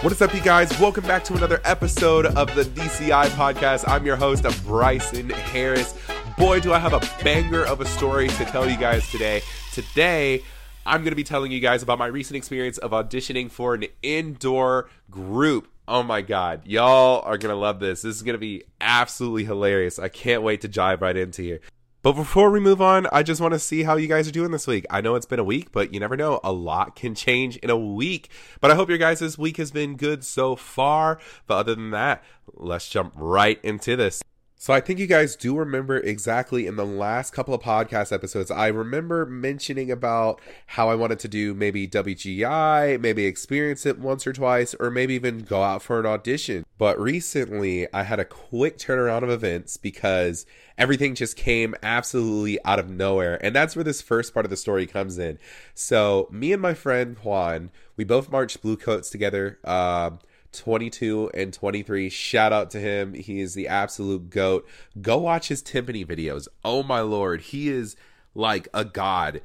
What is up, you guys? Welcome back to another episode of the DCI podcast. I'm your host, Bryson Harris. Boy, do I have a banger of a story to tell you guys today. Today, I'm going to be telling you guys about my recent experience of auditioning for an indoor group. Oh my God, y'all are going to love this. This is going to be absolutely hilarious. I can't wait to dive right into here. But before we move on, I just want to see how you guys are doing this week. I know it's been a week, but you never know. A lot can change in a week. But I hope your guys' week has been good so far. But other than that, let's jump right into this. So I think you guys do remember exactly in the last couple of podcast episodes, I remember mentioning about how I wanted to do maybe WGI, maybe experience it once or twice, or maybe even go out for an audition. But recently I had a quick turnaround of events because everything just came absolutely out of nowhere. And that's where this first part of the story comes in. So me and my friend Quan, we both marched Bluecoats together. Uh, 22 and 23. Shout out to him. He is the absolute goat. Go watch his timpani videos. Oh my lord, he is like a god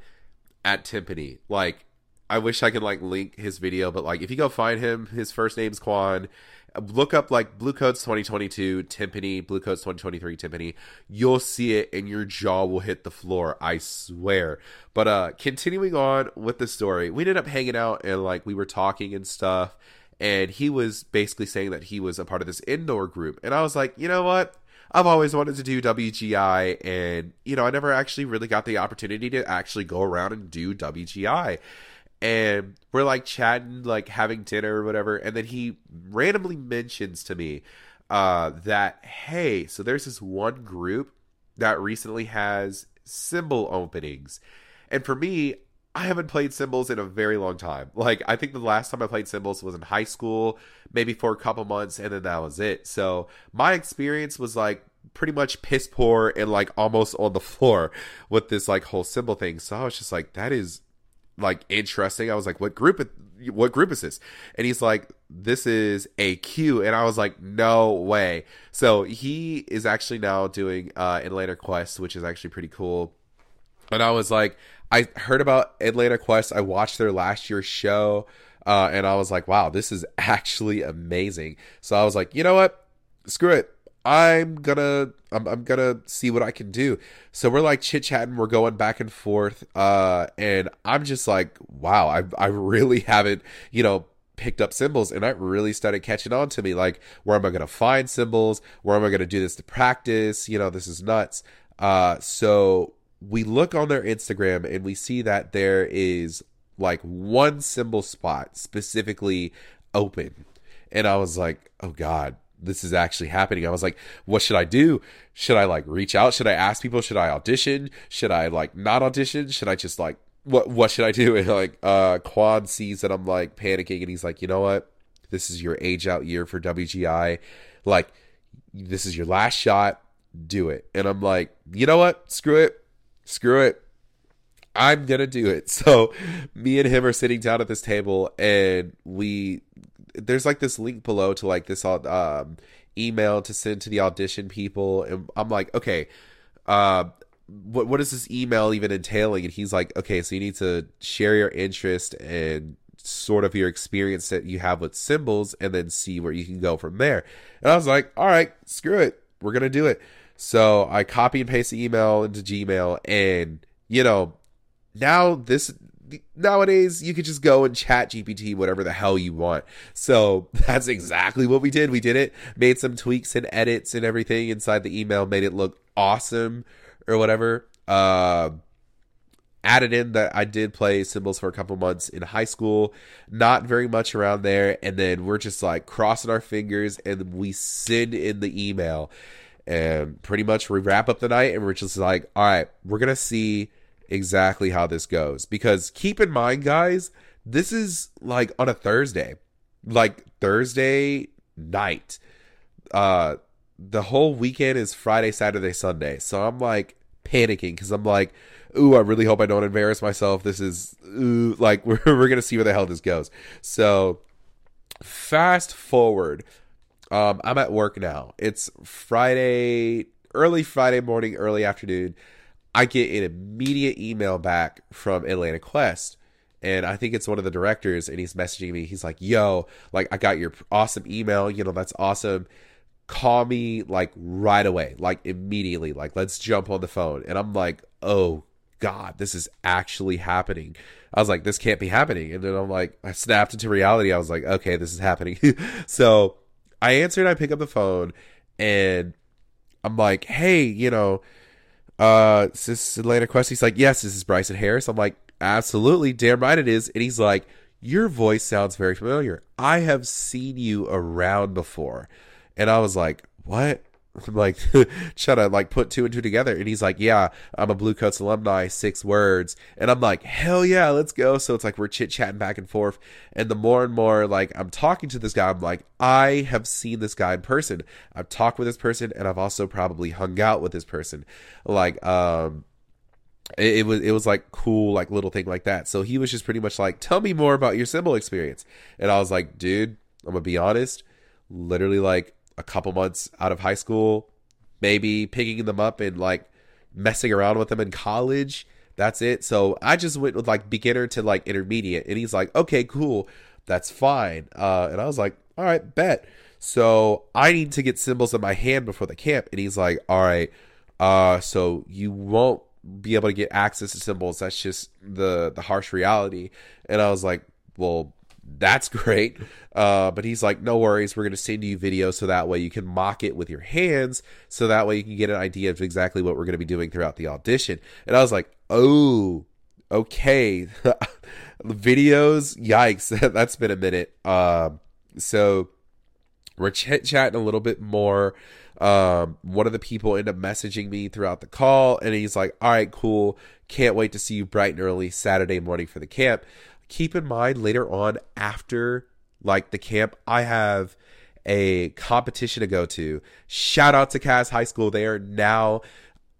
at timpani. Like I wish I could like link his video, but like if you go find him, his first name's Quan. Look up like Bluecoats 2022 timpani, Bluecoats 2023 timpani. You'll see it and your jaw will hit the floor. I swear. But uh continuing on with the story, we ended up hanging out and like we were talking and stuff and he was basically saying that he was a part of this indoor group. And i was like you know what? I've always wanted to do wgi and you know i never actually really got the opportunity to actually go around and do wgi and we're like chatting like having dinner or whatever. And then he randomly mentions to me uh that hey so there's this one group that recently has cymbal openings. And for me I haven't played cymbals in a very long time. Like I think the last time I played cymbals was in high school, maybe for a couple months, and then that was it. So my experience was like pretty much piss poor and like almost on the floor with this like whole cymbal thing. So I was just like, that is like interesting. I was like, what group? What group is this? And he's like, this is AQ, and I was like, no way. So he is actually now doing uh, Atlanta Quest, which is actually pretty cool. And I was like, I heard about Atlanta Quest. I watched their last year's show, uh, and I was like, wow, this is actually amazing. So I was like, you know what? Screw it. I'm gonna I'm, I'm gonna see what I can do. So we're like chit chatting, we're going back and forth, uh, and I'm just like, wow, I I really haven't, you know, picked up cymbals and that really started catching on to me. Like, where am I gonna find cymbals Where am I gonna do this to practice? You know, this is nuts. Uh, so we look on their Instagram and we see that there is like one cymbal spot specifically open. And I was like, oh God, this is actually happening. I was like, what should I do? Should I like reach out? Should I ask people? Should I audition? Should I like not audition? Should I just like what what should I do? And like uh Quan sees that I'm like panicking and he's like, you know what? This is your age out year for WGI. Like this is your last shot. Do it. And I'm like, you know what? Screw it screw it. I'm gonna do it. So me and him are sitting down at this table and we there's like this link below to like this um, email to send to the audition people and I'm like, okay, uh what what is this email even entailing? And he's like, okay, so you need to share your interest and sort of your experience that you have with cymbals and then see where you can go from there. And I was like, all right, screw it. We're gonna do it. So I copy and paste the email into Gmail, and you know, now this nowadays you could just go and ChatGPT whatever the hell you want. So that's exactly what we did. We did it, made some tweaks and edits and everything inside the email, made it look awesome or whatever. Uh, added in that I did play cymbals for a couple months in high school, not very much around there, and then we're just like crossing our fingers and we send in the email and pretty much we wrap up the night and we're just like, all right, we're gonna see exactly how this goes. Because keep in mind, guys, this is like on a Thursday, like Thursday night. Uh, the whole weekend is Friday, Saturday, Sunday. So I'm like panicking because I'm like, ooh, I really hope I don't embarrass myself. This is ooh, like we're we're gonna see where the hell this goes. So fast forward um, I'm at work now. It's Friday, early Friday morning, early afternoon. I get an immediate email back from Atlanta Quest. and I think it's one of the directors, and he's messaging me. He's like, "Yo, like I got your awesome email. You know, that's awesome. Call me like right away, like immediately. Like let's jump on the phone." And I'm like, "Oh God, this is actually happening." I was like, "This can't be happening." And then I'm like, I snapped into reality. I was like, "Okay, this is happening." so I answered. I pick up the phone, and I'm like, "Hey, you know." uh, is this Atlanta Quest? He's like, yes, this is Bryson Harris. I'm like, absolutely, damn right it is. And he's like, your voice sounds very familiar. I have seen you around before. And I was like, what? I'm like trying to like put two and two together. And he's like, Yeah, I'm a Bluecoats alumni, six words. And I'm like, Hell yeah, let's go. So it's like we're chit chatting back and forth. And the more and more like I'm talking to this guy, I'm like, I have seen this guy in person. I've talked with this person and I've also probably hung out with this person. Like, um, it, it was it was like cool like little thing like that. So he was just pretty much like, Tell me more about your cymbal experience. And I was like, dude, I'm gonna be honest, literally like a couple months out of high school, maybe picking them up and like messing around with them in college. That's it. So I just went with like beginner to like intermediate. And he's like, okay, cool. That's fine. Uh, and I was like, all right, bet. So I need to get cymbals in my hand before the camp. And he's like, all right, uh, so you won't be able to get access to cymbals. That's just the the harsh reality. And I was like, well, that's great. Uh, but he's like, no worries, we're going to send you video so that way you can mock it with your hands, so that way you can get an idea of exactly what we're going to be doing throughout the audition. And I was like, oh, okay. Videos, yikes, that's been a minute. Um, so we're chit chatting a little bit more. Um, one of the people ended up messaging me throughout the call, and he's like, all right, cool. Can't wait to see you bright and early Saturday morning for the camp keep in mind later on after like the camp, I have a competition to go to. Shout out to Cass High School. They are now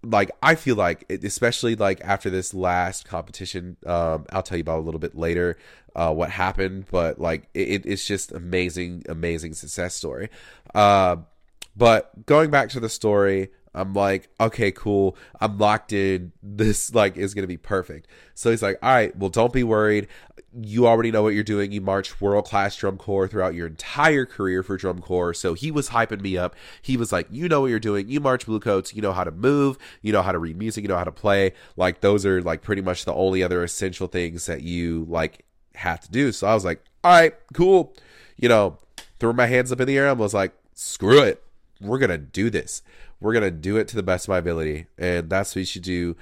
like I feel like especially like after this last competition, um, I'll tell you about a little bit later uh, what happened, but like it, it's just amazing, amazing success story. Uh, but going back to the story, I'm like, okay, cool. I'm locked in. This like is gonna be perfect. So he's like, all right, well, don't be worried you already know what you're doing. You marched world class drum corps throughout your entire career for drum corps. So he was hyping me up. He was like, You know what you're doing. You march Bluecoats. You know how to move. You know how to read music. You know how to play. Like, those are like pretty much the only other essential things that you like have to do. So I was like, All right, cool. You know, threw my hands up in the air and was like, Screw it. We're to do this. We're to do it to the best of my ability. And that's what you should do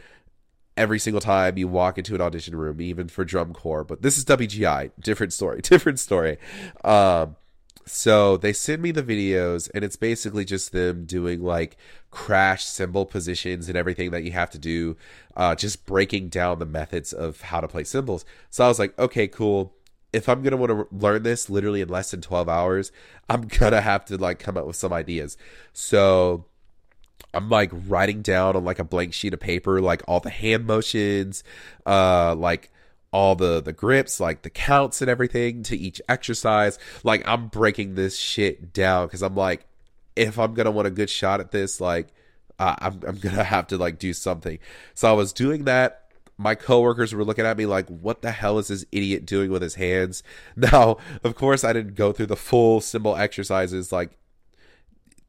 every single time you walk into an audition room, even for drum corps. But this is WGI, different story, different story. Um, so they send me the videos, and it's basically just them doing like crash cymbal positions and everything that you have to do, uh, just breaking down the methods of how to play cymbals. So I was like, okay, cool. If I'm gonna want to learn this literally in less than 12 hours, I'm gonna have to like come up with some ideas. So I'm like writing down on like a blank sheet of paper like all the hand motions, uh like all the the grips, like the counts and everything to each exercise. Like I'm breaking this shit down cuz I'm like if I'm to want a good shot at this like uh, I'm I'm to have to like do something. So I was doing that my coworkers were looking at me like, what the hell is this idiot doing with his hands? Now, of course, I didn't go through the full cymbal exercises like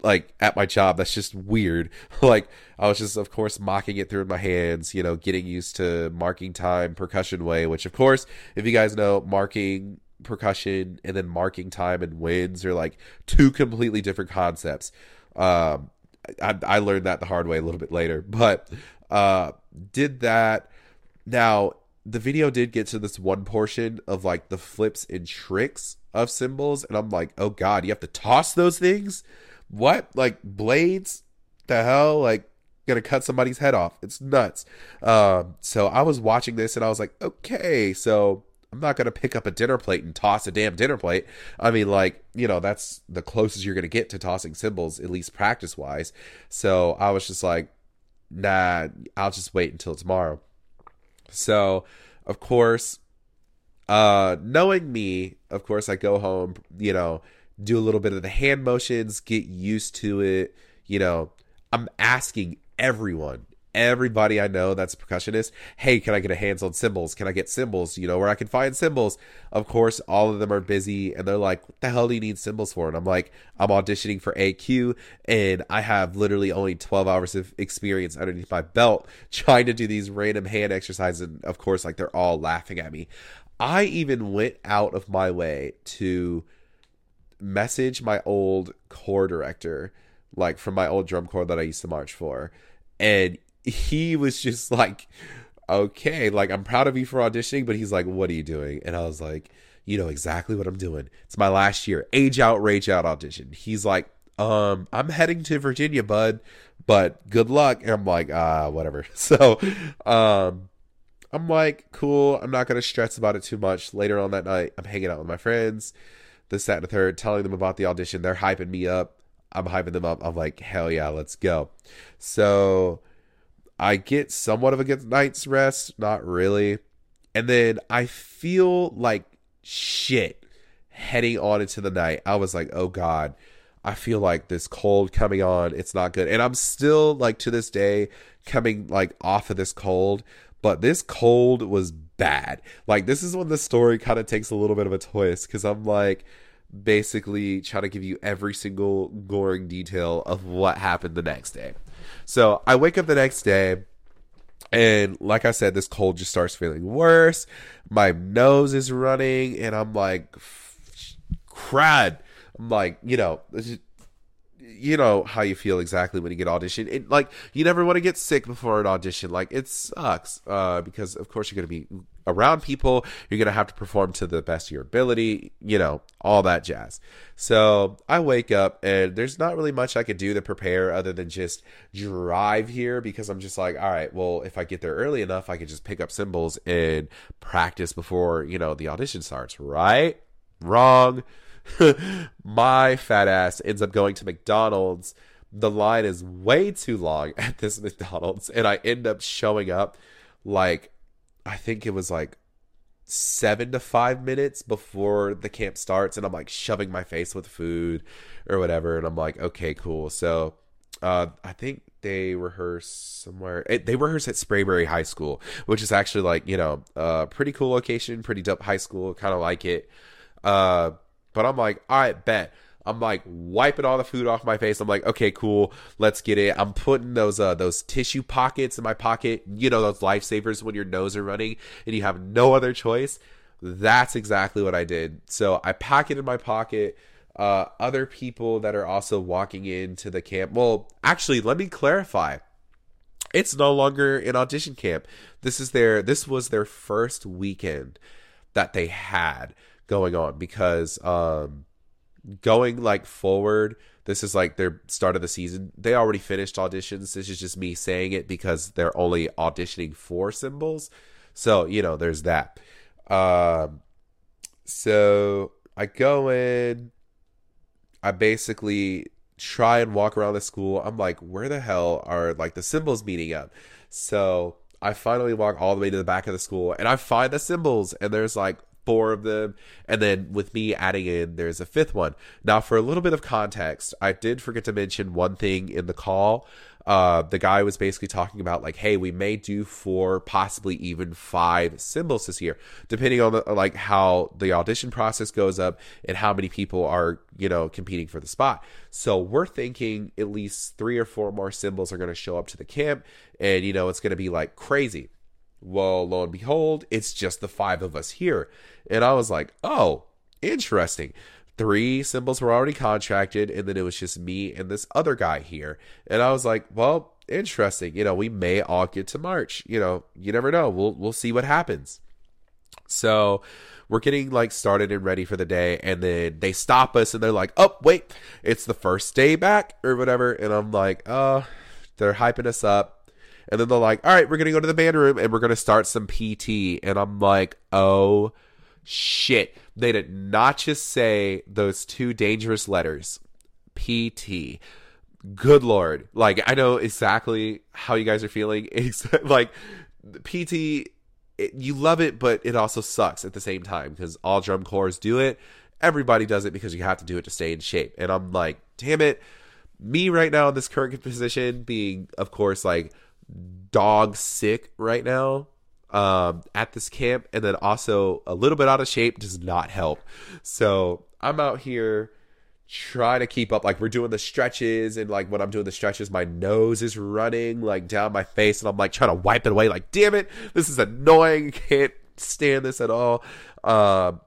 like at my job. That's just weird. Like i was just of course mocking it through my hands you know getting used to marking time percussion way which of course if you guys know marking percussion and then marking time and winds are like two completely different concepts. Um I, I learned that the hard way a little bit later. But uh did that now the video did get to this one portion of like the flips and tricks of cymbals and i'm like oh god you have to toss those things what? Like blades? The hell? Like gonna cut somebody's head off. It's nuts. Um, so I was watching this and I was like, okay, so I'm not gonna pick up a dinner plate and toss a damn dinner plate. I mean, like, you know, that's the closest you're gonna get to tossing cymbals, at least practice wise. So I was just like, nah, I'll just wait until tomorrow. So, of course, uh, knowing me, of course, I go home, you know, do a little bit of the hand motions, get used to it. You know, I'm asking everyone, everybody I know that's a percussionist, hey, can I get a hands on cymbals? Can I get cymbals? You know, where I can find cymbals. Of course, all of them are busy and they're like, what the hell do you need cymbals for? And I'm like, I'm auditioning for AQ and I have literally only 12 hours of experience underneath my belt trying to do these random hand exercises. And of course, like they're all laughing at me. I even went out of my way to message my old corps director, like from my old drum corps that I used to march for. And he was just like, okay, like I'm proud of you for auditioning, but he's like, what are you doing? And I was like, you know exactly what I'm doing. It's my last year, age out, rage out audition. He's like, um, I'm heading to Virginia, bud, but good luck. And I'm like, ah, whatever. So, um, I'm like, cool. I'm not gonna stress about it too much. Later on that night, I'm hanging out with my friends, this, that, and the third, telling them about the audition. They're hyping me up. I'm hyping them up. I'm like, hell yeah, let's go. So I get somewhat of a good night's rest, not really. And then I feel like shit heading on into the night. I was like, oh God, I feel like this cold coming on. It's not good. And I'm still like to this day coming like off of this cold, but this cold was bad. Like this is when the story kind of takes a little bit of a twist because I'm like basically trying to give you every single goring detail of what happened the next day. So I wake up the next day. And like I said, this cold just starts feeling worse. My nose is running, and I'm like, crud. I'm like, you know, you know how you feel exactly when you get auditioned. It, like you never want to get sick before an audition. Like it sucks uh, because of course you're going to be around people. You're going to have to perform to the best of your ability. You know all that jazz. So I wake up and there's not really much I could do to prepare other than just drive here because I'm just like, all right, well if I get there early enough, I can just pick up cymbals and practice before you know the audition starts. Right? Wrong my fat ass ends up going to McDonald's. The line is way too long at this McDonald's, and I end up showing up like I think it was like seven to five minutes before the camp starts, and I'm like shoving my face with food or whatever, and I'm like, okay, cool. So uh, I think they rehearse somewhere. It, they rehearse at Sprayberry High School, which is actually like you know a pretty cool location, pretty dope high school. Kind of like it. Uh, but I'm like, all right, bet. I'm like wiping all the food off my face. I'm like, okay, cool, let's get it. I'm putting those uh those tissue pockets in my pocket. You know those lifesavers when your nose are running and you have no other choice. That's exactly what I did. So I pack it in my pocket. Uh, other people that are also walking into the camp. Well, actually, let me clarify. It's no longer an audition camp. This is their. This was their first weekend that they had going on because um going like forward this is like their start of the season. They already finished auditions. This is just me saying it because they're only auditioning for cymbals. so you know there's that. Um so i go in. I basically try and walk around the school. I'm like where the hell are like the cymbals meeting up? So i finally walk all the way to the back of the school and i find the cymbals and there's like four of them. And then with me adding in, there's a fifth one. Now, for a little bit of context, I did forget to mention one thing in the call. Uh, the guy was basically talking about like, hey, we may do four, possibly even five cymbals this year, depending on the, like how the audition process goes up and how many people are you know competing for the spot. So we're thinking at least three or four more cymbals are going to show up to the camp, and you know it's going to be like crazy. Well, lo and behold, it's just the five of us here. And I was like, oh, interesting. Three cymbals were already contracted, and then it was just me and this other guy here. And I was like, well, interesting. You know, we may all get to March. You know, you never know. We'll we'll see what happens. So we're getting like started and ready for the day, and then they stop us and they're like, Oh, wait, it's the first day back or whatever. And I'm like, oh, they're hyping us up and then they're like, all right, we're going to go to the band room and we're going to start some PT. And I'm like, oh shit. They did not just say those two dangerous letters, PT. Good lord. Like, I know exactly how you guys are feeling. Like, PT, it, you love it, but it also sucks at the same time because all drum corps do it. Everybody does it because you have to do it to stay in shape. And I'm like, damn it. Me right now in this current position, being, of course, like dog sick right now um, at this camp, and then also a little bit out of shape does not help. So I'm out here trying to keep up. Like we're doing the stretches, and like when I'm doing the stretches, my nose is running like down my face, and I'm like trying to wipe it away. Like, damn it, this is annoying. Can't stand this at all. Um,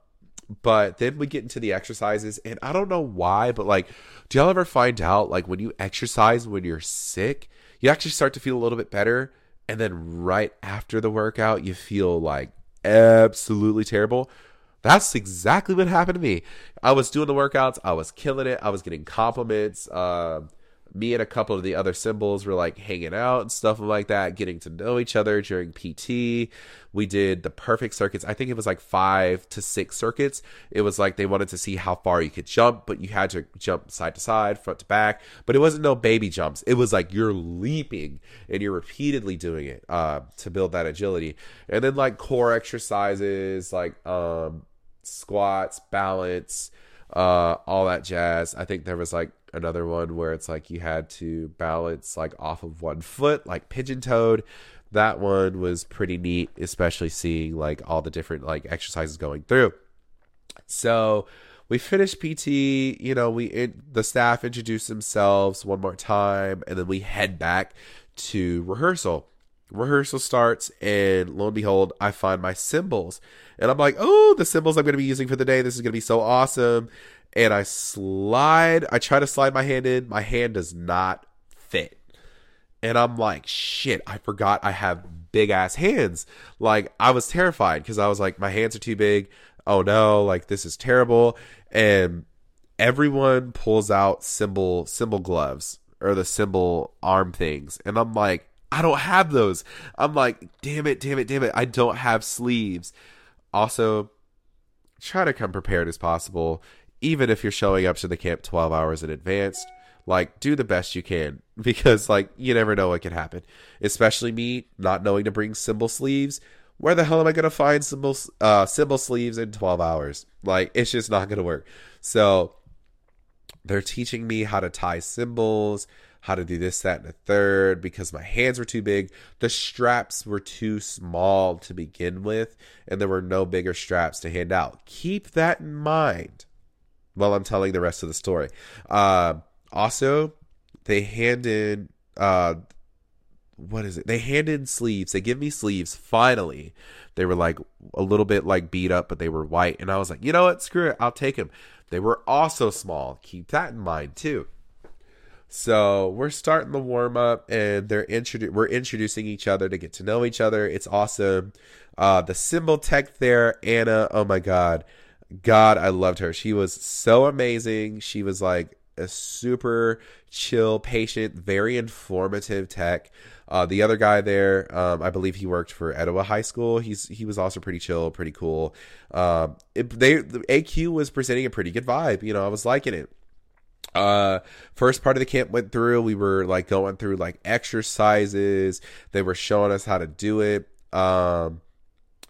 but then we get into the exercises, and I don't know why, but like, do y'all ever find out like when you exercise when you're sick, you actually start to feel a little bit better, and then right after the workout, you feel like absolutely terrible. That's exactly what happened to me. I was doing the workouts, I was killing it, I was getting compliments. Um, me and a couple of the other cymbals were like hanging out and stuff like that, getting to know each other during PT. We did the perfect circuits. I think it was like five to six circuits. It was like they wanted to see how far you could jump, but you had to jump side to side, front to back. But it wasn't no baby jumps. It was like you're leaping and you're repeatedly doing it uh, to build that agility. And then like core exercises, like um, squats, balance, uh, all that jazz. I think there was like another one where it's like you had to balance like off of one foot, like pigeon toed. That one was pretty neat, especially seeing like all the different like exercises going through. So we finished PT, you know, we in, the staff introduced themselves one more time, and then we head back to rehearsal. Rehearsal starts, and lo and behold, I find my cymbals. And I'm like, oh, the cymbals I'm going to be using for the day. This is going to be so awesome and I slide. I try to slide my hand in. My hand does not fit. And I'm like, shit, I forgot I have big ass hands. Like, I was terrified because I was like, my hands are too big. Oh no, like, this is terrible. And everyone pulls out cymbal cymbal gloves or the cymbal arm things. And I'm like, I don't have those. I'm like, damn it, damn it, damn it. I don't have sleeves. Also, try to come prepared as possible even if you're showing up to the camp 12 hours in advance, like do the best you can because like you never know what can happen. Especially me not knowing to bring cymbal sleeves. Where the hell am I gonna find cymbal uh, cymbal sleeves in 12 hours? Like it's just not gonna work. So they're teaching me how to tie cymbals, how to do this, that, and a third because my hands were too big. The straps were too small to begin with, and there were no bigger straps to hand out. Keep that in mind while I'm telling the rest of the story. Uh, also, they handed uh, what is it? They handed sleeves. They give me sleeves. Finally, they were like a little bit like beat up, but they were white, and I was like, you know what? Screw it. I'll take them. They were also small. Keep that in mind too. So we're starting the warm up, and they're introdu- we're introducing each other to get to know each other. It's awesome. Uh, the cymbal tech there, Anna. Oh my god, God, I loved her. She was so amazing. She was like a super chill, patient, very informative tech. Uh, the other guy there, um, I believe he worked for Etowah High School. He's he was also pretty chill, pretty cool. Um, it, they the AQ was presenting a pretty good vibe. You know, I was liking it. Uh, first part of the camp went through. We were like going through like exercises. They were showing us how to do it, um,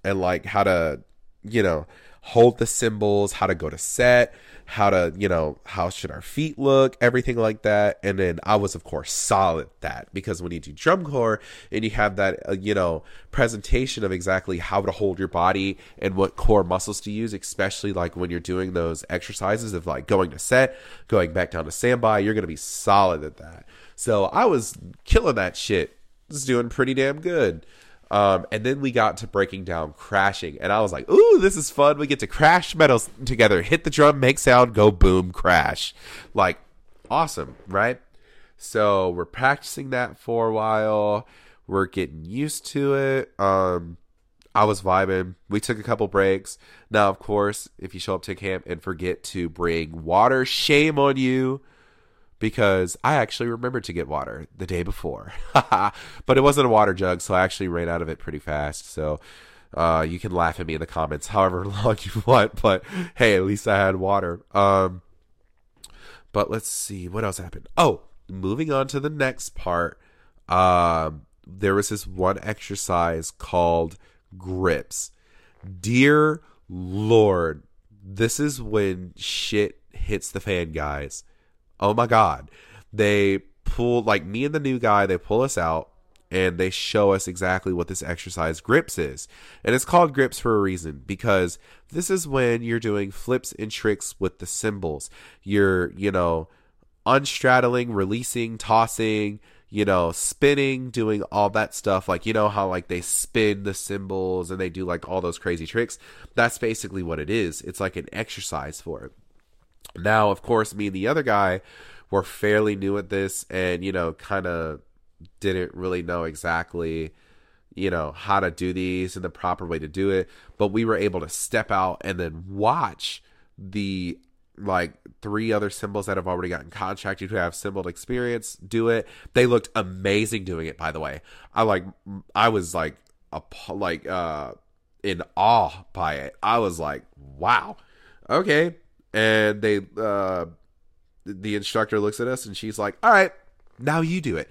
and like how to, you know, hold the cymbals, how to go to set, how to, you know, how should our feet look, everything like that. And then I was, of course, solid that because when you do drum corps and you have that, uh, you know, presentation of exactly how to hold your body and what core muscles to use, especially like when you're doing those exercises of like going to set, going back down to standby, you're going to be solid at that. So I was killing that shit. Was doing pretty damn good. Um, and then we got to breaking down crashing, and I was like, "Ooh, this is fun! We get to crash metals together, hit the drum, make sound, go boom, crash, like awesome, right?" So we're practicing that for a while. We're getting used to it. Um, I was vibing. We took a couple breaks. Now, of course, if you show up to camp and forget to bring water, shame on you because I actually remembered to get water the day before. but it wasn't a water jug, so I actually ran out of it pretty fast. So uh, you can laugh at me in the comments however long you want, but hey, at least I had water. Um, but let's see what else happened. Oh, moving on to the next part. Um, there was this one exercise called grips. Dear Lord, this is when shit hits the fan, guys oh my god they pull like me and the new guy they pull us out and they show us exactly what this exercise grips is. And it's called grips for a reason because this is when you're doing flips and tricks with the cymbals. You're, you know, unstraddling, releasing, tossing, you know, spinning, doing all that stuff. Like, you know how like they spin the cymbals and they do like all those crazy tricks? That's basically what it is. It's like an exercise for it. Now, of course, me and the other guy were fairly new at this and, you know, kind of didn't really know exactly, you know, how to do these and the proper way to do it. But we were able to step out and then watch the like three other cymbals that have already gotten contracted who have cymbal experience do it. They looked amazing doing it, by the way. I like, I was like, a, like, uh, in awe by it. I was like, wow, okay. And they, uh, the instructor looks at us and she's like, all right, now you do it.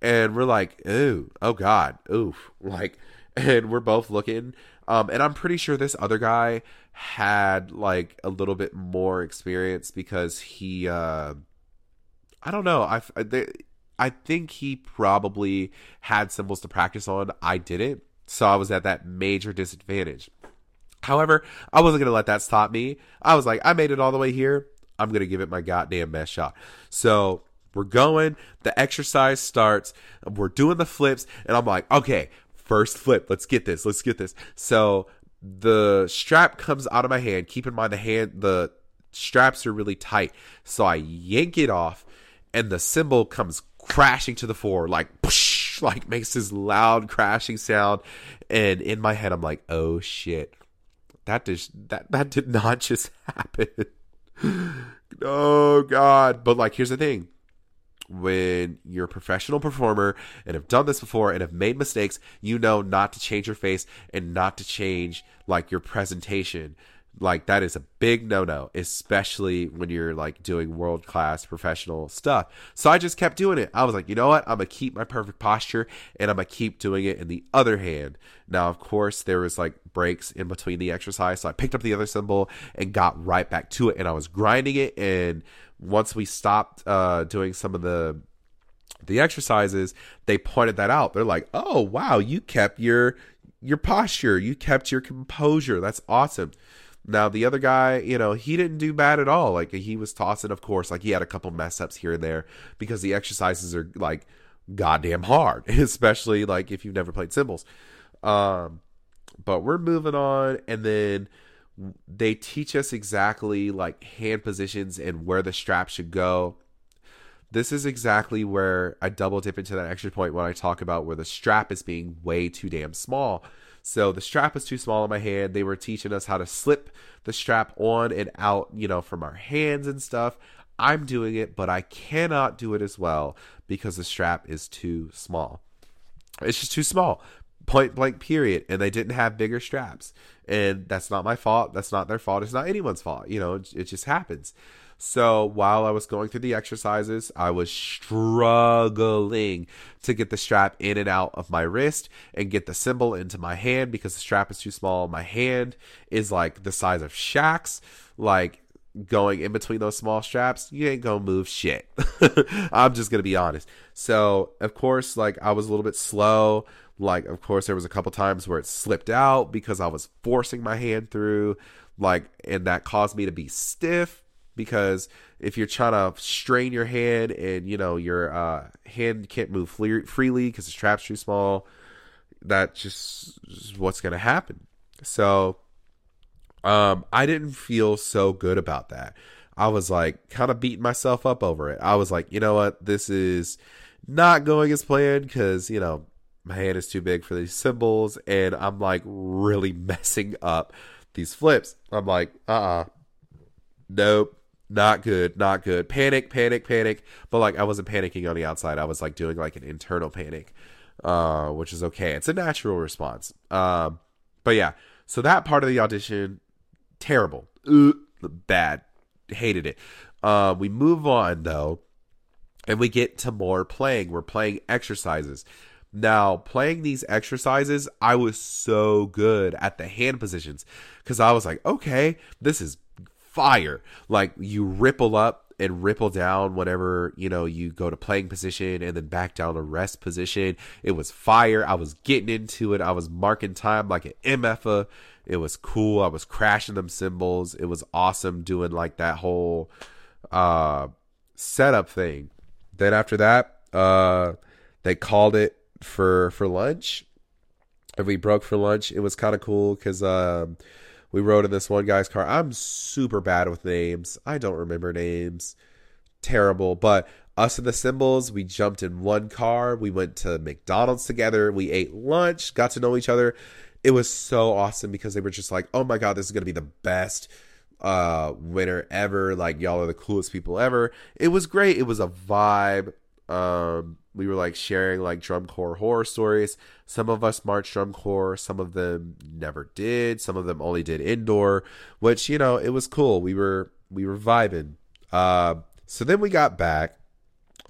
And we're like, ooh, oh God, oof. Like, and we're both looking. Um, and I'm pretty sure this other guy had like a little bit more experience because he, uh, I don't know. I, I think he probably had cymbals to practice on. I didn't. So I was at that major disadvantage. However, I wasn't going to let that stop me. I was like, I made it all the way here. I'm going to give it my goddamn best shot. So we're going. The exercise starts. We're doing the flips. And I'm like, okay, first flip. Let's get this. Let's get this. So the strap comes out of my hand. Keep in mind the hand, the straps are really tight. So I yank it off and the cymbal comes crashing to the floor like like makes this loud crashing sound and in my head I'm like oh shit that just that that did not just happen. Oh god. But like here's the thing. When you're a professional performer and have done this before and have made mistakes, you know not to change your face and not to change like your presentation. Like that is a big no-no, especially when you're like doing world-class professional stuff. So I just kept doing it. I was like, you know what? I'm gonna keep my perfect posture and I'm gonna keep doing it in the other hand. Now, of course, there was like breaks in between the exercise, so I picked up the other cymbal and got right back to it, and I was grinding it and once we stopped uh, doing some of the the exercises, they pointed that out. They're like, "Oh, wow, you kept your your posture, you kept your composure. That's awesome." Now the other guy, you know, he didn't do bad at all. Like he was tossing, of course. Like he had a couple mess ups here and there because the exercises are like goddamn hard, especially like if you've never played cymbals. Um, but we're moving on, and then they teach us exactly like hand positions and where the strap should go. This is exactly where I double dip into that extra point when I talk about where the strap is being way too damn small. So the strap is too small in my hand. They were teaching us how to slip the strap on and out, you know, from our hands and stuff. I'm doing it, but I cannot do it as well because the strap is too small. It's just too small. Point blank, period. And they didn't have bigger straps and that's not my fault. That's not their fault. It's not anyone's fault. You know, it, it just happens. So while I was going through the exercises, I was struggling to get the strap in and out of my wrist and get the cymbal into my hand because the strap is too small. My hand is like the size of Shaq's. Like going in between those small straps, you ain't gonna move shit. I'm just gonna be honest. So, of course, like I was a little bit slow. Like, of course, there was a couple times where it slipped out because I was forcing my hand through, like, and that caused me to be stiff. Because if you're trying to strain your hand and you know your uh, hand can't move freely because the strap's too small, that just is what's gonna happen. So, um, I didn't feel so good about that. I was like kind of beating myself up over it. I was like, you know what, this is not going as planned because you know my hand is too big for these cymbals, and I'm like really messing up these flips. I'm like, uh uh-uh. uh Nope. Not good. Not good. Panic, panic, panic. But like I wasn't panicking on the outside. I was like doing like an internal panic. Uh, which is okay. It's a natural response. Um, but yeah. So that part of the audition, terrible. Ugh, bad. Hated it. Uh, we move on though, and we get to more playing. We're playing exercises. Now, playing these exercises, I was so good at the hand positions because I was like, okay, this is fire. Like you ripple up and ripple down whenever you know you go to playing position and then back down to rest position. It was fire. I was getting into it. I was marking time like an MFA. It was cool. I was crashing them cymbals. It was awesome doing like that whole uh setup thing. Then after that, uh they called it for for lunch. And we broke for lunch. It was kind of cool because um we rode in this one guy's car. I'm super bad with names. I don't remember names. Terrible. But us and the cymbals, we jumped in one car. We went to McDonald's together. We ate lunch, got to know each other. It was so awesome because they were just like, oh my God, this is going to be the best uh winter ever. Like, y'all are the coolest people ever. It was great. It was a vibe. Um, we were like sharing like drum corps horror stories. Some of us marched drum corps, some of them never did, some of them only did indoor, which you know it was cool. We were we were vibing. Uh, so then we got back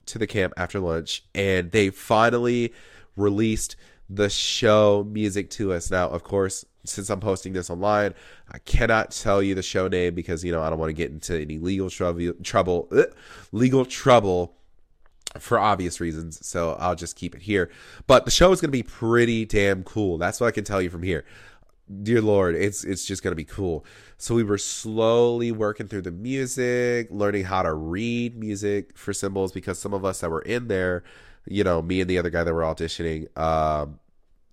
to the camp after lunch, and they finally released the show music to us. Now, of course, since I'm posting this online, I cannot tell you the show name because you know I don't want to get into any legal trouble, trouble, legal trouble for obvious reasons. So I'll just keep it here. But the show is going to be pretty damn cool. That's what I can tell you from here. Dear Lord, it's it's just going to be cool. So we were slowly working through the music, learning how to read music for symbols because some of us that were in there, you know, me and the other guy that were auditioning, um,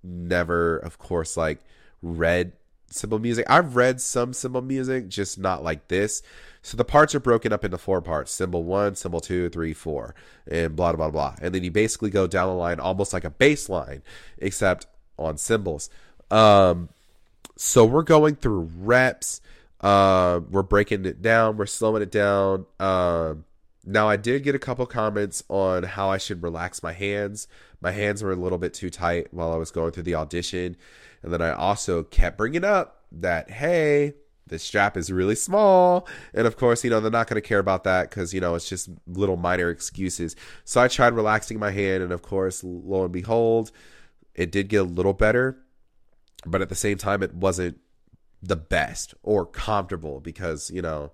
never, of course, like read cymbal music. I've read some cymbal music, just not like this. So the parts are broken up into four parts cymbal one, cymbal two, three, four, and blah, blah, blah. And then you basically go down the line almost like a bass line, except on cymbals. Um, so we're going through reps. Uh, we're breaking it down. We're slowing it down. Um, now I did get a couple comments on how I should relax my hands. My hands were a little bit too tight while I was going through the audition, and then I also kept bringing up that hey, the strap is really small. And of course, you know, they're not going to care about that because, you know, it's just little minor excuses. So I tried relaxing my hand. And of course, lo and behold, it did get a little better. But at the same time, it wasn't the best or comfortable because, you know,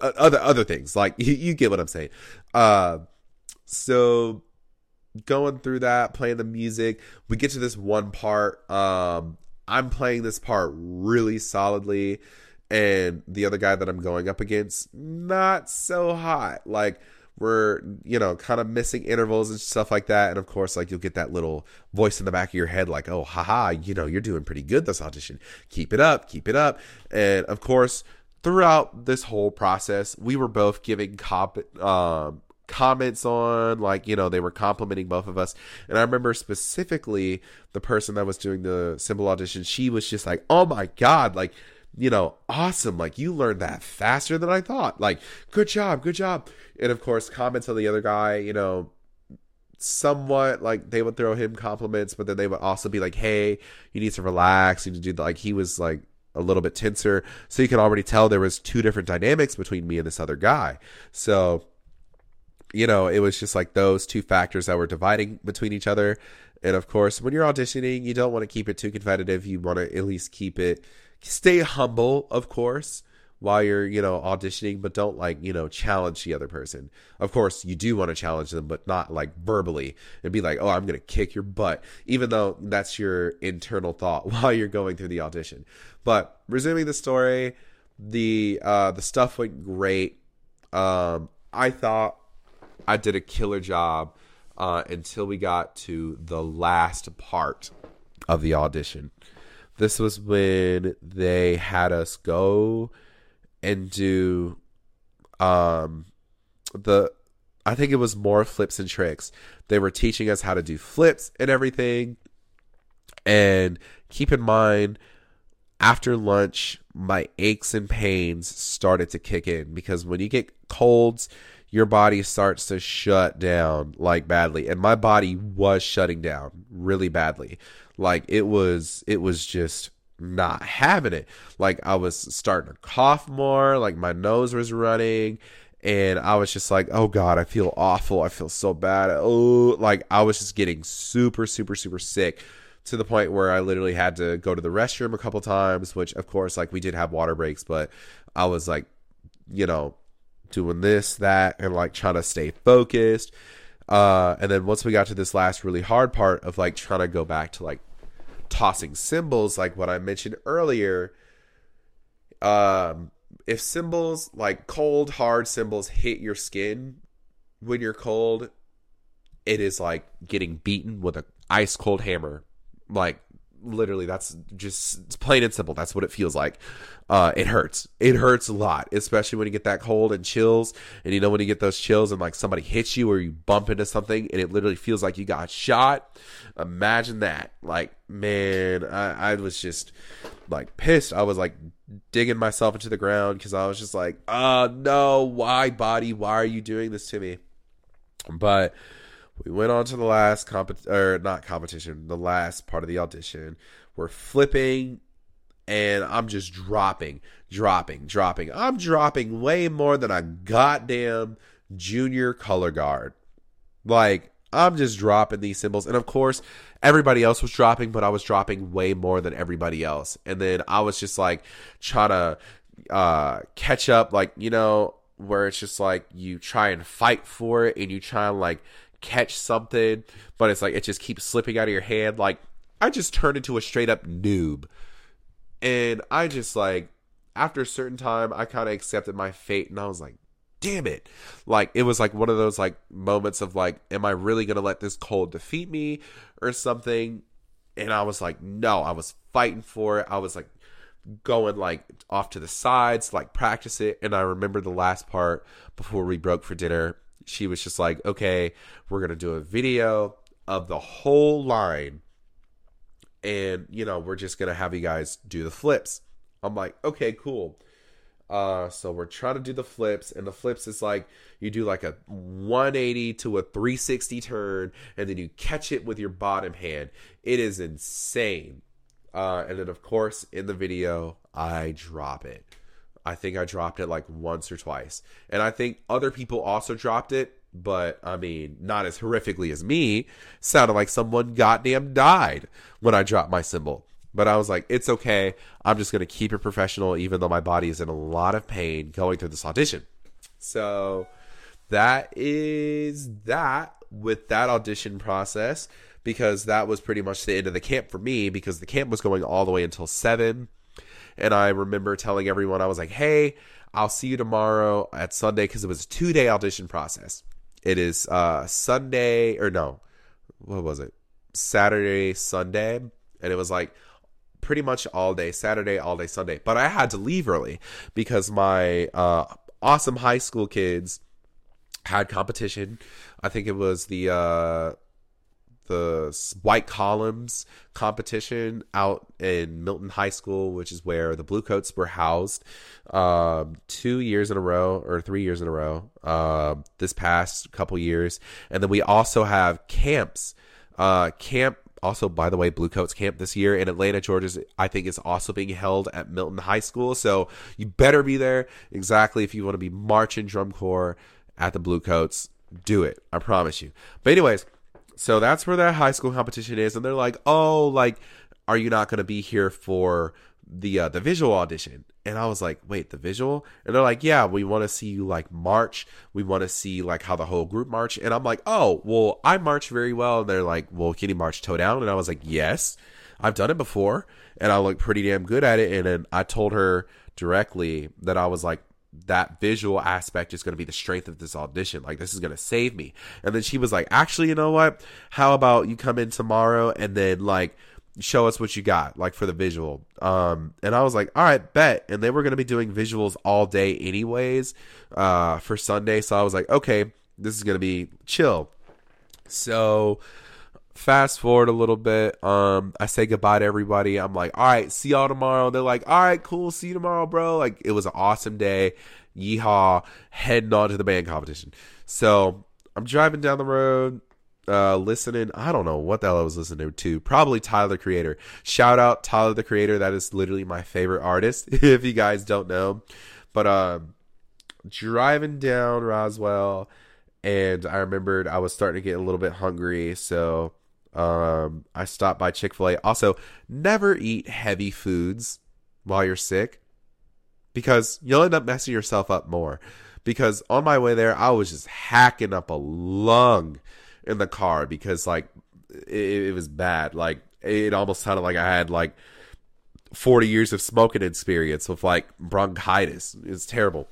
other other things like you, you get what I'm saying. Uh, so going through that, playing the music, we get to this one part. Um, I'm playing this part really solidly, and the other guy that I'm going up against, not so hot. Like, we're, you know, kind of missing intervals and stuff like that. And of course, like, you'll get that little voice in the back of your head, like, oh, haha, you know, you're doing pretty good this audition. Keep it up, keep it up. And of course, throughout this whole process, we were both giving cop, um, comments on like you know they were complimenting both of us. And i remember specifically the person that was doing the cymbal audition she was just like oh my god like you know awesome like you learned that faster than i thought like good job good job. And of course comments on the other guy you know somewhat like they would throw him compliments but then they would also be like hey you need to relax you need to do like he was like a little bit tenser. So you can already tell there was two different dynamics between me and this other guy. So you know, it was just like those two factors that were dividing between each other. And of course, when you're auditioning, you don't want to keep it too competitive. You want to at least keep it, stay humble, of course, while you're, you know, auditioning, but don't like, you know, challenge the other person. Of course, you do want to challenge them, but not like verbally and be like, oh, I'm going to kick your butt, even though that's your internal thought while you're going through the audition. But resuming the story, the, uh, the stuff went great. Um, I thought I did a killer job uh, until we got to the last part of the audition. This was when they had us go and do um the I think it was more flips and tricks. They were teaching us how to do flips and everything. And keep in mind after lunch my aches and pains started to kick in because when you get colds your body starts to shut down like badly. And my body was shutting down really badly. Like it was it was just not having it. Like i was starting to cough more. Like my nose was running. And i was just like oh god i feel awful. I feel so bad. Oh like i was just getting super super super sick to the point where i literally had to go to the restroom a couple times which of course like we did have water breaks but i was like you know doing this, that, and like trying to stay focused. Uh, and then once we got to this last really hard part of like trying to go back to like tossing cymbals, like what I mentioned earlier, um, if cymbals like cold, hard cymbals hit your skin when you're cold, it is like getting beaten with a ice cold hammer. Like literally that's just plain and simple. That's what it feels like. Uh it hurts. It hurts a lot especially when you get that cold and chills. And you know when you get those chills and like somebody hits you or you bump into something and it literally feels like you got shot. Imagine that. Like man i, I was just like pissed. I was like digging myself into the ground because i was just like oh no. Why body? Why are you doing this to me? But we went on to the last comp or not competition, the last part of the audition. We're flipping and I'm just dropping, dropping, dropping. I'm dropping way more than a goddamn junior color guard. Like, I'm just dropping these cymbals. And of course, everybody else was dropping, but I was dropping way more than everybody else. And then I was just like trying to uh, catch up, like, you know, where it's just like you try and fight for it and you try and like catch something, but it's like it just keeps slipping out of your hand. Like I just turned into a straight up noob. And I just like after a certain time I kind of accepted my fate and I was like, damn it. Like it was like one of those like moments of like, am I really gonna let this cold defeat me or something? And I was like, no, I was fighting for it. I was like going like off to the sides, like practice it. And I remember the last part before we broke for dinner she was just like, okay, we're going to do a video of the whole line. And, you know, we're just going to have you guys do the flips. I'm like, okay, cool. Uh, so we're trying to do the flips, and the flips is like you do like a 180 to a 360 turn, and then you catch it with your bottom hand. It is insane. Uh, and then, of course, in the video, I drop it. I think I dropped it like once or twice. And I think other people also dropped it, but I mean, not as horrifically as me. Sounded like someone goddamn died when I dropped my cymbal. But I was like, it's okay. I'm just going to keep it professional, even though my body is in a lot of pain going through this audition. So that is that with that audition process because that was pretty much the end of the camp for me because the camp was going all the way until 7 and I remember telling everyone, I was like, hey, I'll see you tomorrow at Sunday because it was a two day audition process. It is uh, Sunday, or no, what was it? Saturday, Sunday. And it was like pretty much all day, Saturday, all day, Sunday. But I had to leave early because my uh, awesome high school kids had competition. I think it was the uh, the white columns competition out in Milton High School, which is where the Bluecoats were housed um, two years in a row or three years in a row uh, this past couple years. And then we also have camps. Uh, camp also, by the way, Bluecoats camp this year in Atlanta, Georgia, I think is also being held at Milton High School. So you better be there exactly if you want to be marching drum corps at the Bluecoats. Do it, I promise you. But anyways, so that's where that high school competition is, and they're like, "Oh, like, are you not going to be here for the uh, the visual audition?" And I was like, "Wait, the visual?" And they're like, "Yeah, we want to see you like march. We want to see like how the whole group march." And I'm like, "Oh, well, I march very well." And they're like, "Well, can you march toe down?" And I was like, "Yes, I've done it before, and I look pretty damn good at it." And then I told her directly that I was like, that visual aspect is going to be the strength of this audition. Like, this is going to save me. And then she was like, actually, you know what? How about you come in tomorrow and then, like, show us what you got, like, for the visual? Um, and I was like, all right, bet. And they were going to be doing visuals all day, anyways, uh, for Sunday. So I was like, okay, this is going to be chill. So fast forward a little bit um i say goodbye to everybody. I'm like all right see y'all tomorrow. They're like all right cool see you tomorrow bro. Like it was an awesome day. Yeehaw. Heading on to the band competition. So i'm driving down the road uh listening. I don't know what the hell i was listening to. Probably tyler the creator. Shout out tyler the creator. That is literally my favorite artist if you guys don't know. But um driving down roswell and i remembered i was starting to get a little bit hungry. So um, I stopped by Chick fil A. Also, never eat heavy foods while you're sick because you'll end up messing yourself up more. Because on my way there, I was just hacking up a lung in the car because like it, it was bad. Like it almost sounded like I had like 40 years of smoking experience with like bronchitis. It's terrible.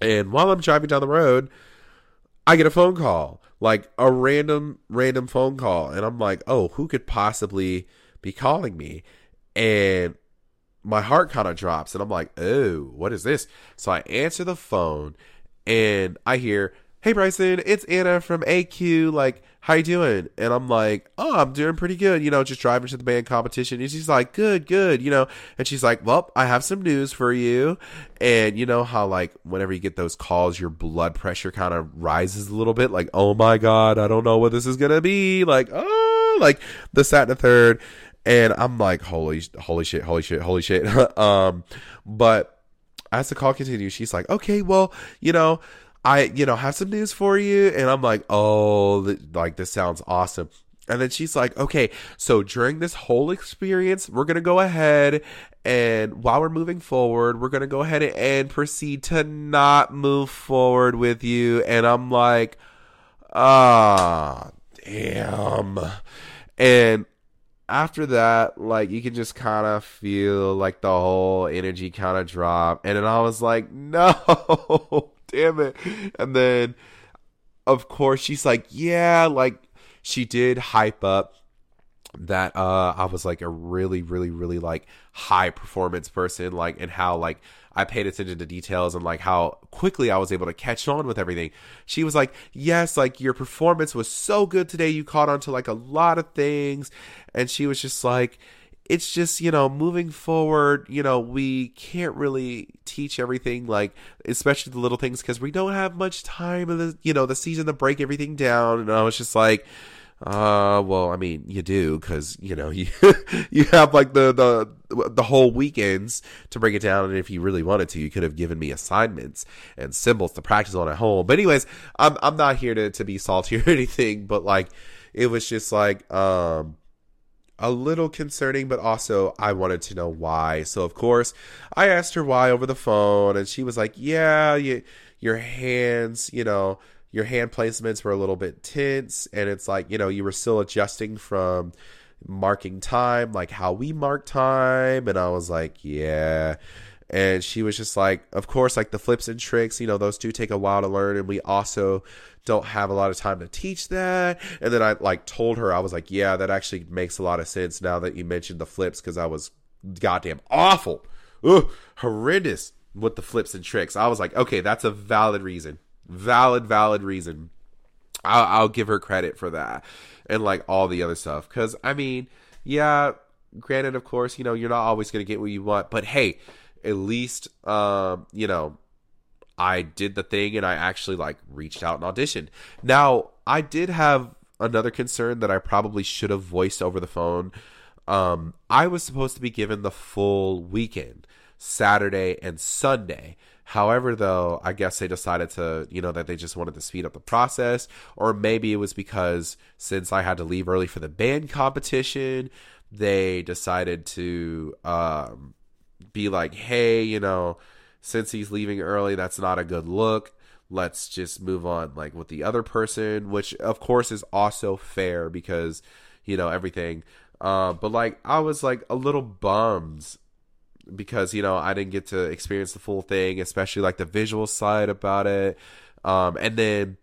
And while I'm driving down the road, I get a phone call, like a random, random phone call. And I'm like, oh, who could possibly be calling me? And my heart kind of drops and I'm like, oh, what is this? So I answer the phone and I hear, hey Bryson, it's Anna from AQ. Like, how you doing? And I'm like, oh, I'm doing pretty good. You know, just driving to the band competition. And she's like, good, good. You know, and she's like, well, I have some news for you. And you know how like whenever you get those calls, your blood pressure kind of rises a little bit. Like, oh my god, I don't know what this is gonna be. Like, oh, like the and the third and I'm like, holy, holy shit, holy shit, holy shit. um, but as the call continues, she's like, okay, well, you know, I, you know, have some news for you, and I'm like, oh, like this sounds awesome. And then she's like, okay, so during this whole experience, we're going to go ahead and while we're moving forward, we're going to go ahead and proceed to not move forward with you. And I'm like, ah, damn. And after that, like you can just kind of feel like the whole energy kind of drop. And then I was like, no, damn it. And then, of course, she's like, yeah, like she did hype up that uh I was like a really really really like high performance person like and how like I paid attention to details and like how quickly I was able to catch on with everything. She was like, "Yes, like your performance was so good today. You caught on to like a lot of things." And she was just like, it's just you know moving forward you know we can't really teach everything like especially the little things because we don't have much time of the you know the season to break everything down and i was just like uh, well, I mean, you do because you know you you have like the the the whole weekends to break it down, and if you really wanted to, you could have given me assignments and cymbals to practice on at home. But anyways, I'm I'm not here to to be salty or anything, but like it was just like um a little concerning, but also I wanted to know why. So of course, I asked her why over the phone, and she was like, "Yeah, you, your hands, you know." your hand placements were a little bit tense and it's like you know you were still adjusting from marking time like how we mark time and i was like yeah and she was just like of course like the flips and tricks you know those do take a while to learn. And we also don't have a lot of time to teach that. And then i like told her i was like yeah that actually makes a lot of sense now that you mentioned the flips because i was goddamn awful. Ugh, horrendous with the flips and tricks. I was like okay that's a valid reason. Valid, valid reason. I'll, I'll give her credit for that and like all the other stuff. Because, I mean, yeah, granted, of course, you know, you're not always going to get what you want, but hey, at least, um, you know, I did the thing and I actually like reached out and auditioned. Now, I did have another concern that I probably should have voiced over the phone. Um, I was supposed to be given the full weekend, Saturday and Sunday. However, though, I guess they decided to, you know, that they just wanted to speed up the process, or maybe it was because since I had to leave early for the band competition, they decided to um, be like, hey, you know, since he's leaving early, that's not a good look. Let's just move on, like with the other person, which of course is also fair because, you know, everything. Uh, but like, I was like a little bummed because you know I didn't get to experience the full thing, especially like the visual side about it. Um, and then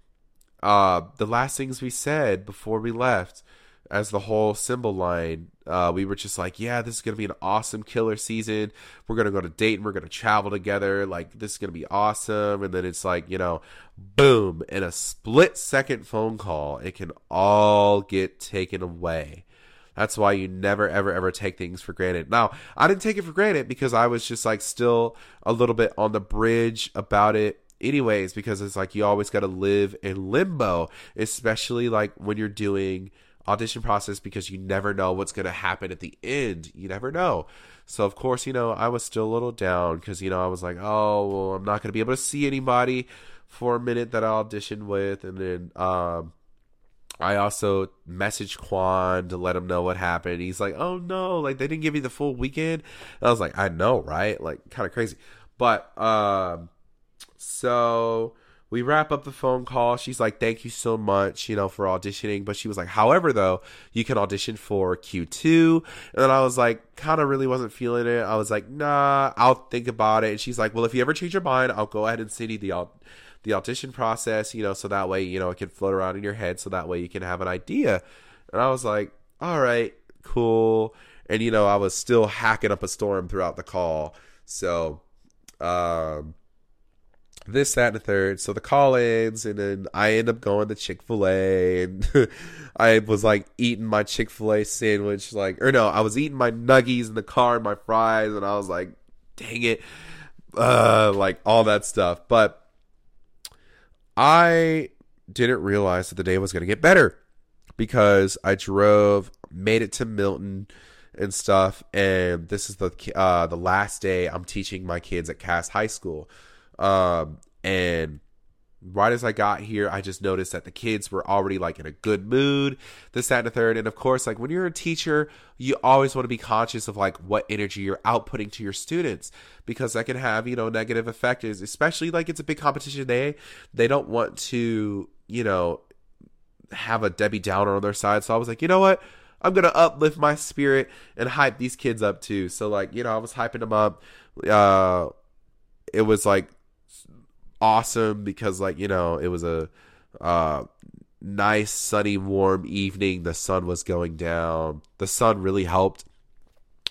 uh, the last things we said before we left, as the whole cymbal line, uh, we were just like, yeah, this is gonna be an awesome killer season. We're gonna go to Dayton. We're gonna travel together. Like this is gonna be awesome. And then it's like, you know, boom, in a split second phone call, it can all get taken away. That's why you never, ever, ever take things for granted. Now, I didn't take it for granted because I was just like still a little bit on the bridge about it anyways because it's like you always got to live in limbo especially like when you're doing audition process because you never know what's going to happen at the end you never know so of course you know i was still a little down because you know i was like oh well i'm not going to be able to see anybody for a minute that i auditioned with and then um I also messaged Quan to let him know what happened. He's like, "Oh no, like they didn't give you the full weekend." And I was like, "I know, right? Like kind of crazy." But um, so we wrap up the phone call. She's like, "Thank you so much, you know, for auditioning." But she was like, "However, though, you can audition for Q2." And then I was like, kind of really wasn't feeling it. I was like, "Nah, I'll think about it." And she's like, "Well, if you ever change your mind, I'll go ahead and send you the the audition process, you know, so that way, you know, it can float around in your head, so that way you can have an idea." And I was like, "All right, cool." And you know, I was still hacking up a storm throughout the call, so um this, that, and the third. So the call ins, and then I end up going to Chick fil A, and I was like eating my Chick fil A sandwich, like, or no, I was eating my nuggies in the car, my fries, and I was like, dang it, uh, like all that stuff. But I didn't realize that the day was going to get better because I drove, made it to Milton and stuff, and this is the uh, the last day I'm teaching my kids at Cass High School. Um, and right as I got here, I just noticed that the kids were already like in a good mood, this, that, and the third. And of course, like when you're a teacher, you always want to be conscious of like what energy you're outputting to your students because that can have, you know, negative effects, especially like it's a big competition day. They don't want to, you know, have a Debbie Downer on their side. So I was like, you know what? I'm gonna uplift my spirit and hype these kids up too. So like, you know, I was hyping them up. Uh, it was like awesome because like you know it was a uh, nice sunny warm evening. The sun was going down. The sun really helped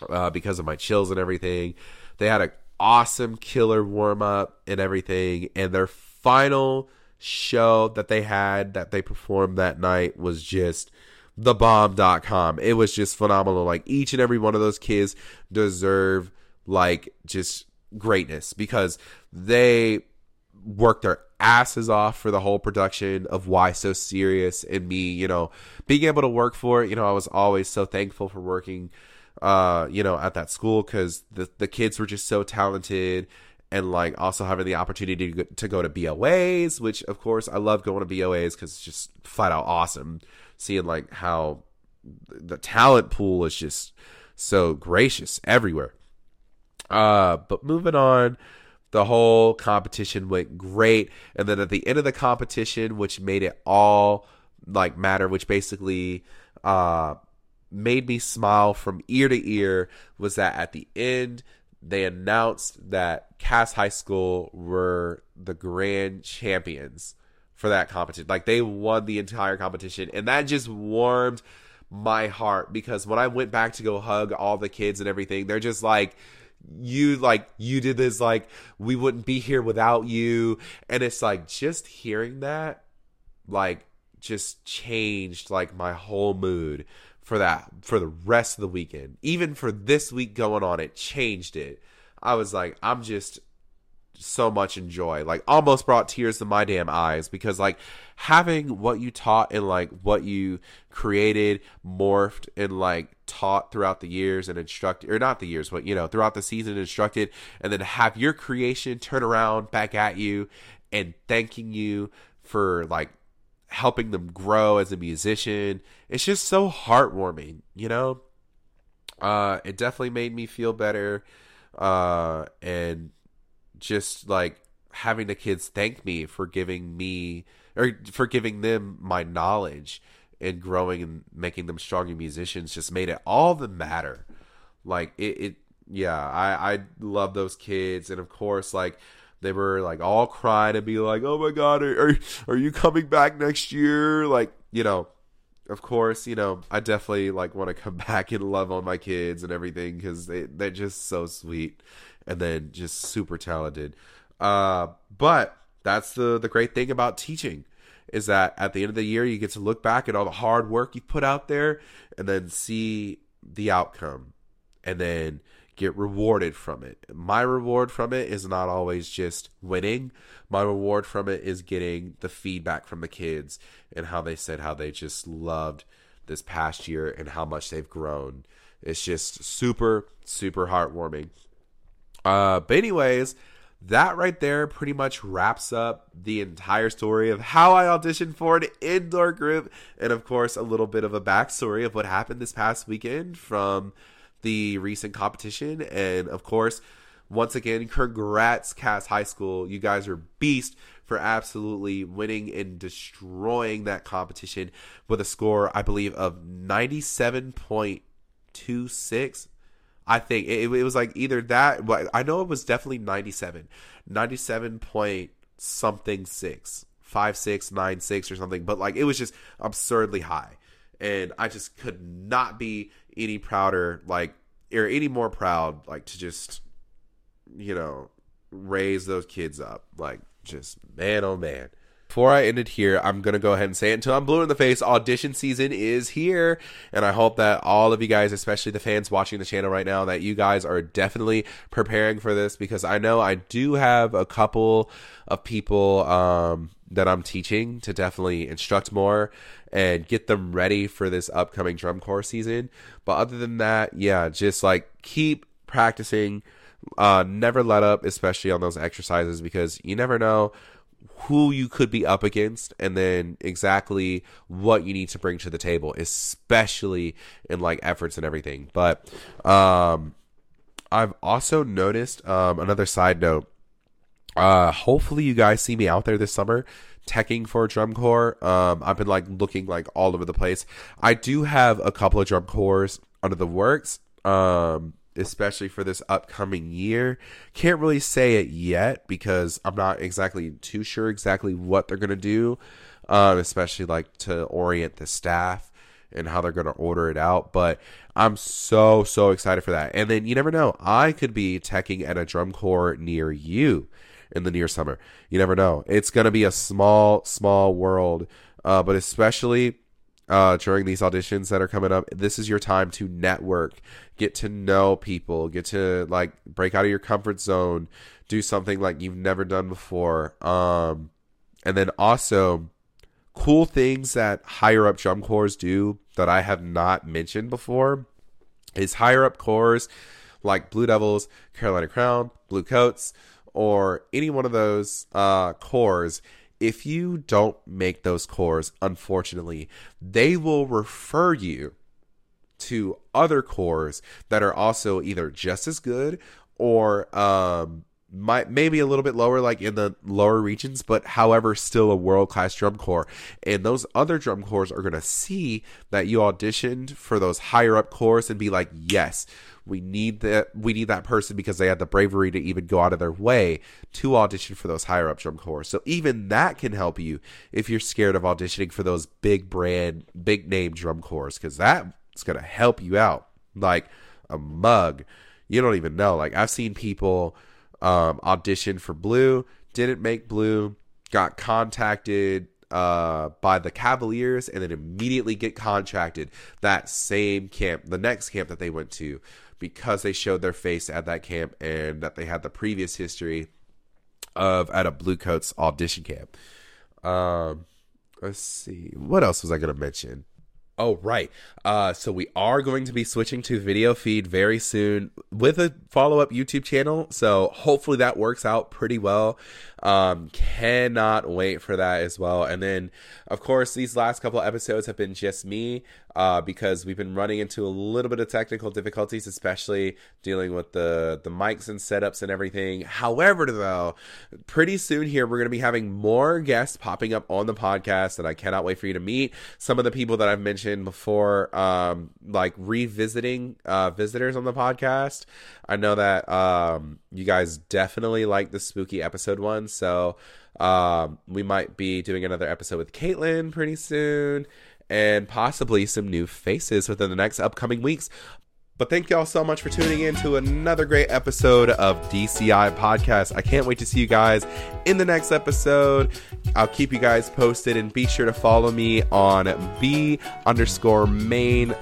uh, because of my chills and everything. They had an awesome killer warm up and everything. And their final show that they had that they performed that night was just thebomb.com it was just phenomenal. Like each and every one of those kids deserve like just greatness because they worked their asses off for the whole production of why so serious and me you know being able to work for it. You know i was always so thankful for working uh you know at that school because the, the kids were just so talented and like also having the opportunity to go, to go to boas which of course i love going to boas because it's just flat out awesome seeing like how the talent pool is just so gracious everywhere. Uh but moving on the whole competition went great and then at the end of the competition which made it all like matter which basically uh made me smile from ear to ear was that at the end they announced that Cass High School were the grand champions for that competition. Like they won the entire competition and that just warmed my heart because when I went back to go hug all the kids and everything, they're just like you like you did this like we wouldn't be here without you. And it's like just hearing that like just changed like my whole mood for that for the rest of the weekend. Even for this week going on it changed it. I was like i'm just so much in joy. Like almost brought tears to my damn eyes because like having what you taught and like what you created morphed and like taught throughout the years and instructed or not the years but you know throughout the season instructed and then have your creation turn around back at you and thanking you for like helping them grow as a musician. It's just so heartwarming you know? Uh it definitely made me feel better uh and just like having the kids thank me for giving me or for giving them my knowledge and growing and making them stronger musicians just made it all the matter. Like it, it yeah, I I love those kids, and of course, like they were like all crying and be like, "Oh my god, are are, are you coming back next year?" Like you know, of course, you know, I definitely like want to come back and love on my kids and everything because they they're just so sweet and then just super talented. Uh, but that's the the great thing about teaching is that at the end of the year you get to look back at all the hard work you've put out there and then see the outcome and then get rewarded from it. My reward from it is not always just winning. My reward from it is getting the feedback from the kids and how they said how they just loved this past year and how much they've grown. It's just super, super heartwarming. Uh, but anyways, that right there pretty much wraps up the entire story of how I auditioned for an indoor group, and of course, a little bit of a backstory of what happened this past weekend from the recent competition. And of course, once again, congrats, Cass High School. You guys are beast for absolutely winning and destroying that competition with a score, I believe, of 97.26. I think it, it was like either that, but I know it was definitely 97. 97 point something six, five, six, nine, six or something. But like it was just absurdly high. And I just could not be any prouder, like, or any more proud, like to just, you know, raise those kids up. Like, just man, oh man. Before I end it here, I'm going to go ahead and say it until I'm blue in the face. Audition season is here. And I hope that all of you guys, especially the fans watching the channel right now, that you guys are definitely preparing for this because I know I do have a couple of people um, that I'm teaching to definitely instruct more and get them ready for this upcoming drum corps season. But other than that, yeah, just like keep practicing. Uh, never let up, especially on those exercises, because you never know who you could be up against and then exactly what you need to bring to the table especially in like efforts and everything. But um i've also noticed um another side note. Uh hopefully you guys see me out there this summer teching for a drum corps. Um i've been like looking like all over the place. I do have a couple of drum corps under the works. Um especially for this upcoming year. Can't really say it yet because I'm not exactly too sure exactly what they're going to do, um, especially like to orient the staff and how they're going to order it out. But I'm so, so excited for that. And then you never know, I could be teching at a drum corps near you in the near summer. You never know. It's going to be a small, small world, uh, but especially uh, during these auditions that are coming up. This is your time to network, get to know people, get to like break out of your comfort zone, do something like you've never done before. Um, and then also cool things that higher up drum corps do that I have not mentioned before is higher up corps like Blue Devils, Carolina Crown, Bluecoats, or any one of those uh, corps if you don't make those corps, unfortunately, they will refer you to other corps that are also either just as good or um, might maybe a little bit lower, like in the lower regions, but however, still a world class drum corps. And those other drum corps are going to see that you auditioned for those higher up corps and be like, yes, we need that. We need that person because they had the bravery to even go out of their way to audition for those higher up drum corps. So even that can help you if you're scared of auditioning for those big brand, big name drum corps, because that's going to help you out like a mug. You don't even know. Like I've seen people um, audition for Blue, didn't make Blue, got contacted uh, by the Cavaliers, and then immediately get contracted that same camp, the next camp that they went to, because they showed their face at that camp and that they had the previous history of at a Bluecoats audition camp. Um, let's see, what else was I going to mention? Oh, right. Uh, so we are going to be switching to video feed very soon with a follow up YouTube channel. So hopefully that works out pretty well. Um, cannot wait for that as well. And then, of course, these last couple episodes have been just me uh, because we've been running into a little bit of technical difficulties, especially dealing with the the mics and setups and everything. However, though, pretty soon here we're going to be having more guests popping up on the podcast that I cannot wait for you to meet. Some of the people that I've mentioned before, um, like revisiting uh, visitors on the podcast. I know that um, you guys definitely like the spooky episode one, so um, we might be doing another episode with Caitlin pretty soon, and possibly some new faces within the next upcoming weeks. But thank y'all so much for tuning in to another great episode of DCI Podcast. I can't wait to see you guys in the next episode. I'll keep you guys posted and be sure to follow me on B underscore main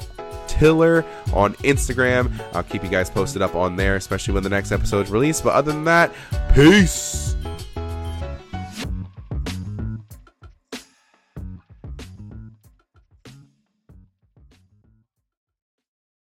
Tiller on Instagram. I'll keep you guys posted up on there, especially when the next episode is released. But other than that, peace.